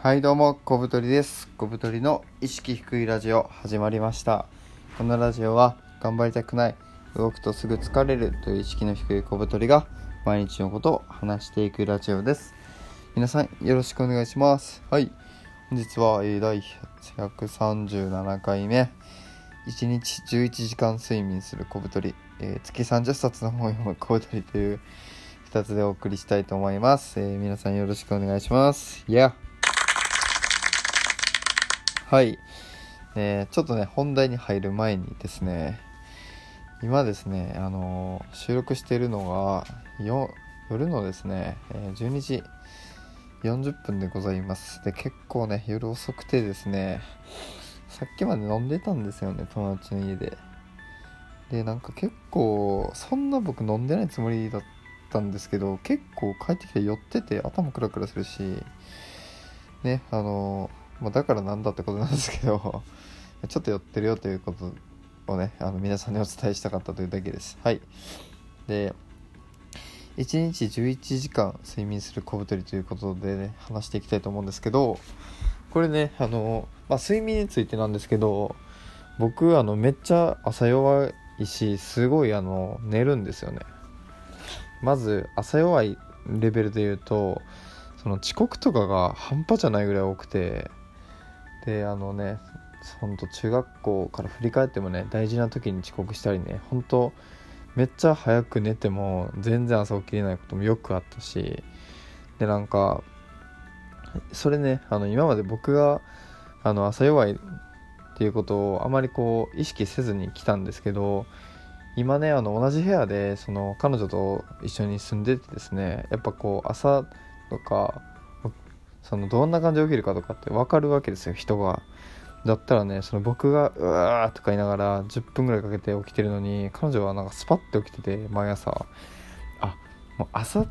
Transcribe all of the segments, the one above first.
はいどうも小太りです。小太りの意識低いラジオ始まりました。このラジオは頑張りたくない動くとすぐ疲れるという意識の低い小太りが毎日のことを話していくラジオです。皆さんよろしくお願いします。はい本日は、第137回目。1日11時間睡眠する小太り、えー、月30冊の本を読む小太りという2つでお送りしたいと思います、えー、皆さんよろしくお願いします。いや、はい。えー、ちょっとね、本題に入る前にですね、今ですね、あのー、収録しているのが、夜のですね、え、12時40分でございます。で、結構ね、夜遅くてですね、さっきまで飲んでたんですよね、友達の家で。で、なんか結構、そんな僕飲んでないつもりだったんですけど、結構帰ってきて酔ってて頭クラクラするし、ね、あのーまあ、だからなんだってことなんですけど ちょっと寄ってるよということをねあの皆さんにお伝えしたかったというだけです。はい。で1日11時間睡眠する小太りということでね話していきたいと思うんですけどこれねあの、まあ、睡眠についてなんですけど僕あのめっちゃ朝弱いしすごいあの寝るんですよね。まず朝弱いレベルで言うとその遅刻とかが半端じゃないぐらい多くてであのねほんと中学校から振り返ってもね大事な時に遅刻したりね本当めっちゃ早く寝ても全然朝起きれないこともよくあったしでなんかそれねあの今まで僕があの朝弱いっていうことをあまりこう意識せずに来たんですけど今ねあの同じ部屋でその彼女と一緒に住んでてですねやっぱこう朝とかそのどんな感じで起きるかとかって分かるわけですよ人が。だったらねその僕がうわとか言いながら10分ぐらいかけて起きてるのに彼女はなんかスパッて起きてて毎朝。あもう朝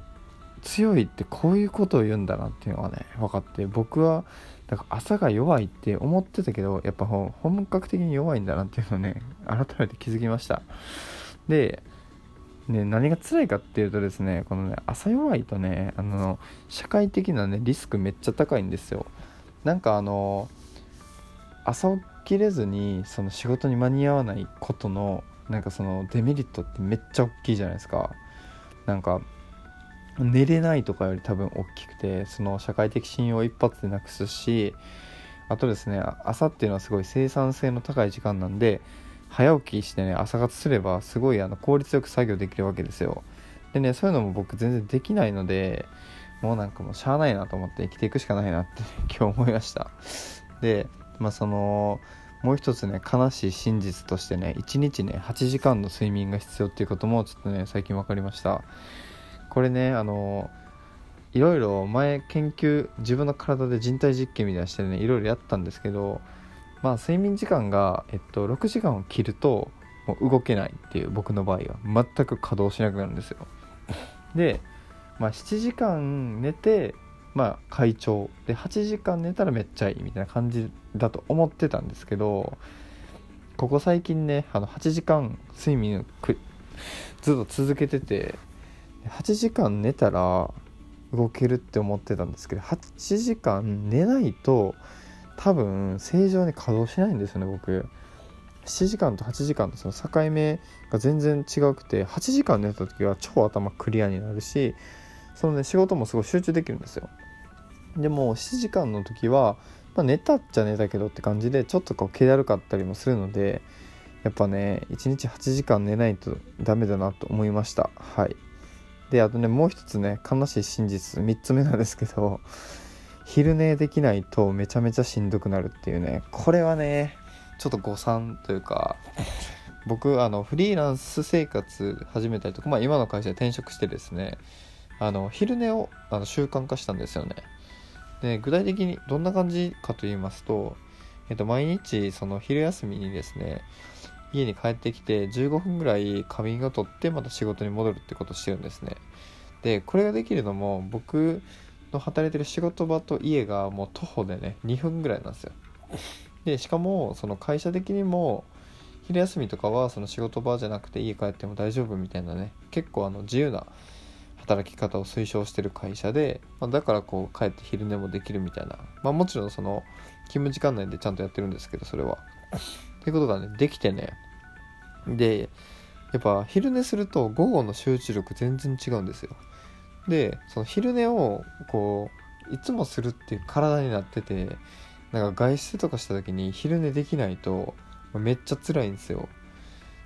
強いってこういうことを言うんだなっていうのがね分かって。僕はだから朝が弱いって思ってたけどやっぱ本格的に弱いんだなっていうのをね改めて気づきました。でね、何が辛いかっていうとですね、このね、朝弱いとね、あの、社会的なね、リスクめっちゃ高いんですよ。なんかあの、朝起きれずに、その仕事に間に合わないことの、なんかそのデメリットってめっちゃ大きいじゃないですか。なんか、寝れないとかより多分大きくて、その社会的信用を一発でなくすし、あとですね、朝っていうのはすごい生産性の高い時間なんで、早起きしてね朝活すればすごいあの効率よく作業できるわけですよ。でねそういうのも僕全然できないのでもうなんかもうしゃあないなと思って生きていくしかないなって 今日思いました。でまあそのもう一つね悲しい真実としてね1日ね8時間の睡眠が必要っていうこともちょっとね最近分かりました。これねあのいろいろ前研究自分の体で人体実験みたいなしてねいろいろやったんですけどまあ睡眠時間が、えっと、6時間を切るともう動けないっていう僕の場合は。全く稼働しなくなるんですよ。で、まあ、7時間寝てまあ快調で8時間寝たらめっちゃいいみたいな感じだと思ってたんですけどここ最近ねあの8時間睡眠をずっと続けてて8時間寝たら動けるって思ってたんですけど8時間寝ないと多分正常に稼働しないんですよね僕。7時間と8時間のその境目が全然違くて8時間寝た時は超頭クリアになるしそのね仕事もすごい集中できるんですよ。でも7時間の時は、まあ、寝たっちゃ寝たけどって感じでちょっとこう気だるかったりもするのでやっぱね1日8時間寝ないとダメだなと思いました。はい。であとねもう一つね悲しい真実3つ目なんですけど昼寝できないとめちゃめちゃしんどくなるっていうね。これはねちょっと誤算というか 僕あのフリーランス生活始めたりとか、まあ、今の会社で転職してですねあの昼寝をあの習慣化したんですよね。で具体的にどんな感じかと言いますと、えっと、毎日その昼休みにですね家に帰ってきて15分ぐらい仮眠を取ってまた仕事に戻るってことをしてるんですね。でこれができるのも僕の働いてる仕事場と家がもう徒歩でね2分ぐらいなんですよでしかもその会社的にも昼休みとかはその仕事場じゃなくて家帰っても大丈夫みたいなね結構あの自由な働き方を推奨してる会社で、まあ、だからこう帰って昼寝もできるみたいな、まあ、もちろんその勤務時間内でちゃんとやってるんですけどそれは。っていうことがねできてねでやっぱ昼寝すると午後の集中力全然違うんですよ。でその昼寝をこういつもするっていう体になっててなんか外出とかした時に昼寝できないとめっちゃ辛いんですよ。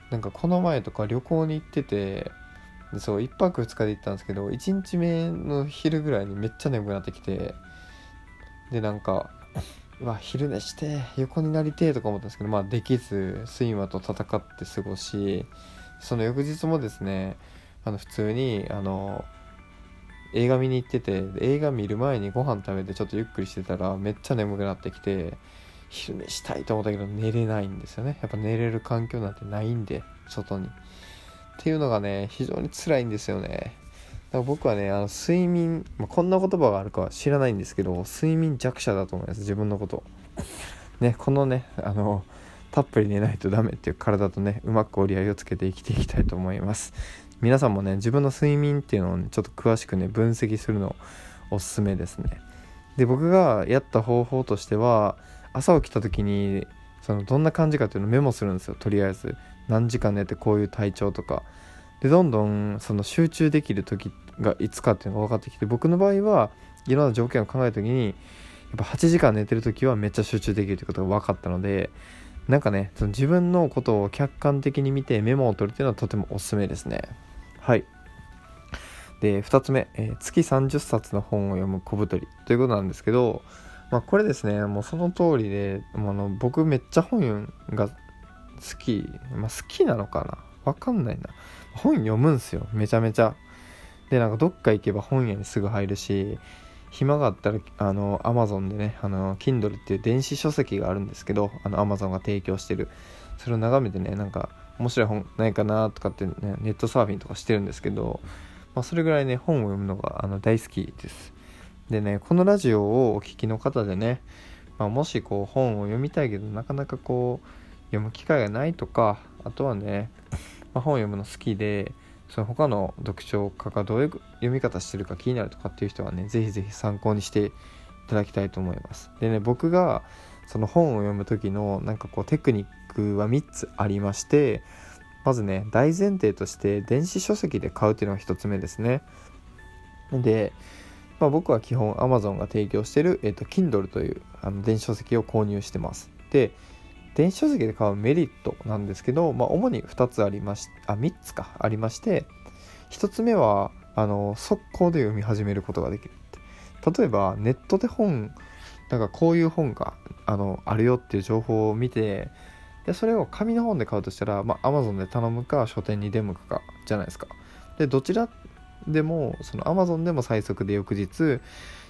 なんかこの前とか旅行に行っててでそう1泊2日で行ったんですけど1日目の昼ぐらいにめっちゃ眠くなってきてでなんかうわ昼寝して横になりてえとか思ったんですけどまあできず睡魔と戦って過ごしその翌日もですねあの普通にあの映画見に行ってて映画見る前にご飯食べてちょっとゆっくりしてたらめっちゃ眠くなってきて昼寝したいと思ったけど寝れないんですよね。やっぱ寝れる環境なんてないんで外に。っていうのがね非常に辛いんですよね。だから僕はねあの睡眠、まあ、こんな言葉があるかは知らないんですけど睡眠弱者だと思います。自分のことねこのねあのたっぷり寝ないとダメっていう体とねうまく折り合いをつけて生きていきたいと思います。皆さんもね自分の睡眠っていうのを、ね、ちょっと詳しくね分析するのおすすめですね。で僕がやった方法としては朝起きた時にそのどんな感じかっていうのをメモするんですよとりあえず。何時間寝てこういう体調とか。でどんどんその集中できる時がいつかっていうのが分かってきて僕の場合はいろんな条件を考えた時にやっぱ8時間寝てる時はめっちゃ集中できるってことが分かったのでなんかねその自分のことを客観的に見てメモを取るっていうのはとてもおすすめですね。はい。で2つ目、えー、月30冊の本を読む小太りということなんですけどまあ、これですねもうその通りであの僕めっちゃ本が好き、まあ、好きなのかな？わかんないな。本読むんすよ。めちゃめちゃ。でなんかどっか行けば本屋にすぐ入るし暇があったらあの Amazon でねあの Kindle っていう電子書籍があるんですけどあの Amazon が提供してる。それを眺めてねなんか面白い本ないかなとかってねネットサーフィンとかしてるんですけど、まあ、それぐらいね本を読むのがあの大好きです。でねこのラジオをお聴きの方でね、まあ、もしこう本を読みたいけどなかなかこう読む機会がないとかあとはね、まあ、本を読むの好きでその他の読書家がどういう読み方してるか気になるとかっていう人はね是非是非参考にしていただきたいと思いますでね僕がその本を読む時のなんかこうテクニックは3つありましてまずね大前提として電子書籍で買うっていうのが1つ目ですねでまあ、僕は基本 Amazon が提供してる、えーと、Kindle というあの電子書籍を購入してます。で、電子書籍で買うメリットなんですけど、まあ、主に2つありましあ3つかありまして1つ目はあの速攻で読み始めることができる例えばネットで本なんかこういう本があのあるよっていう情報を見てでそれを紙の本で買うとしたら、まあ、Amazon で頼むか書店に出向くかじゃないですか。でどちらでもその Amazon でも最速で翌日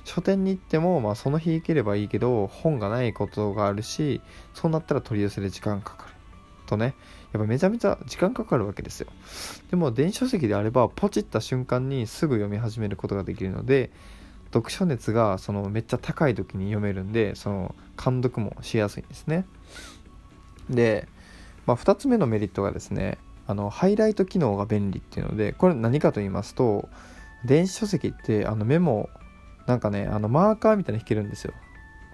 書店に行っても、まあ、その日行ければいいけど本がないことがあるしそうなったら取り寄せで時間かかるとね。やっぱめちゃめちゃ時間かかるわけですよ。でも電子書籍であればポチった瞬間にすぐ読み始めることができるので読書熱がそのめっちゃ高い時に読めるんでその監読もしやすいんですね。で、まあ、2つ目のメリットがですねあのハイライト機能が便利っていうのでこれ何かと言いますと電子書籍ってあのメモなんかねあのマーカーみたいに弾けるんですよ。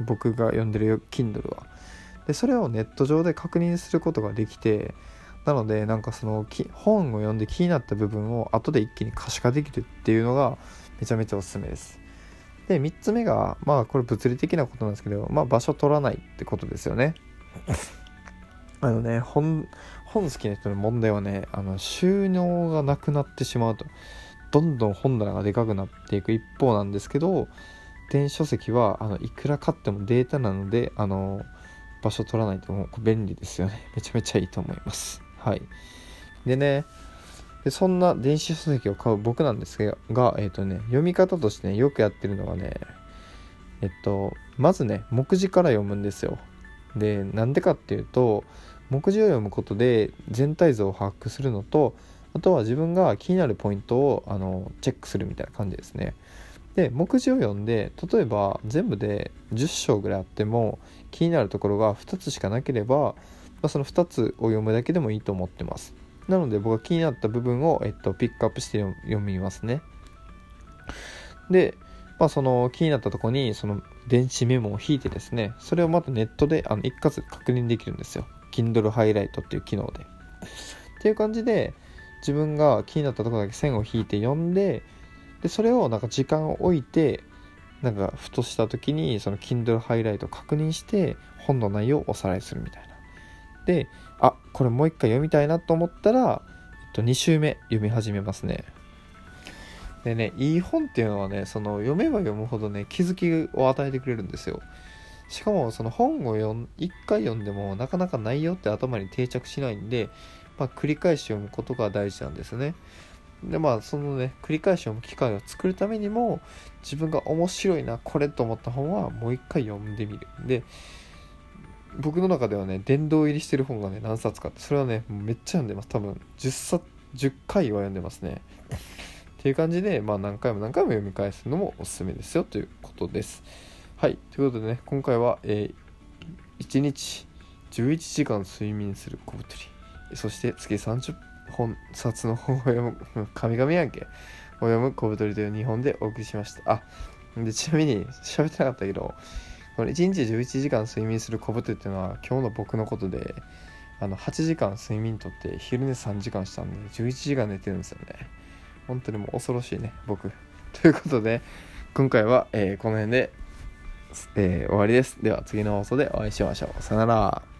僕が読んでる Kindle は。でそれをネット上で確認することができてなのでなんかその本を読んで気になった部分を後で一気に可視化できるっていうのがめちゃめちゃおすすめです。で3つ目がまあこれ物理的なことなんですけどまあ場所取らないってことですよね。あのね本本好きな人の問題はねあの収納がなくなってしまうと。どんどん本棚がでかくなっていく一方なんですけど電子書籍はあのいくら買ってもデータなのであの場所取らないとも便利ですよね。めちゃめちゃいいと思います。はい。でねでそんな電子書籍を買う僕なんですが、えっ、ー、とね、読み方としてね、よくやってるのがね、えっと、まずね、目次から読むんですよ。で、なんでかっていうと、目次を読むことで全体像を把握するのとあとは自分が気になるポイントをあのチェックするみたいな感じですね。で目次を読んで例えば全部で10章ぐらいあっても気になるところが2つしかなければ、まあ、その2つを読むだけでもいいと思ってます。なので僕が気になった部分を、えっと、ピックアップして読みますね。で、まあ、その気になったとこにその電子メモを引いてですねそれをまたネットであの一括確認できるんですよ。Kindle ハイライトっていう機能で。っていう感じで自分が気になったとこだけ線を引いて読んででそれをなんか時間を置いてなんかふとした時にその Kindle ハイライトを確認して本の内容をおさらいするみたいな。であこれもう一回読みたいなと思ったら、えっと、2週目読み始めますね。でねいい本っていうのはねその読めば読むほどね気づきを与えてくれるんですよ。しかもその本を読ん1回読んでもなかなか内容って頭に定着しないんで、まあ、繰り返し読むことが大事なんですね。でまあそのね繰り返し読む機会を作るためにも自分が面白いなこれと思った本はもう一回読んでみる。で僕の中ではね殿堂入りしてる本がね何冊かってそれはねめっちゃ読んでます。多分10冊10回は読んでますね。っていう感じで、まあ、何回も何回も読み返すのもおすすめですよということです。はい。ということでね今回は、えー、1日11時間睡眠する小太り。そして月30本冊の本を読む神々やんけ。を読む小太りという2本でお送りしました。あでちなみに喋ってなかったけどこれ1日11時間睡眠する小太りっていうのは今日の僕のことであの8時間睡眠とって昼寝3時間したんで11時間寝てるんですよね。本当にもう恐ろしいね僕。ということで今回は、えー、この辺で、えー、終わりです。では次の放送でお会いしましょう。さよなら。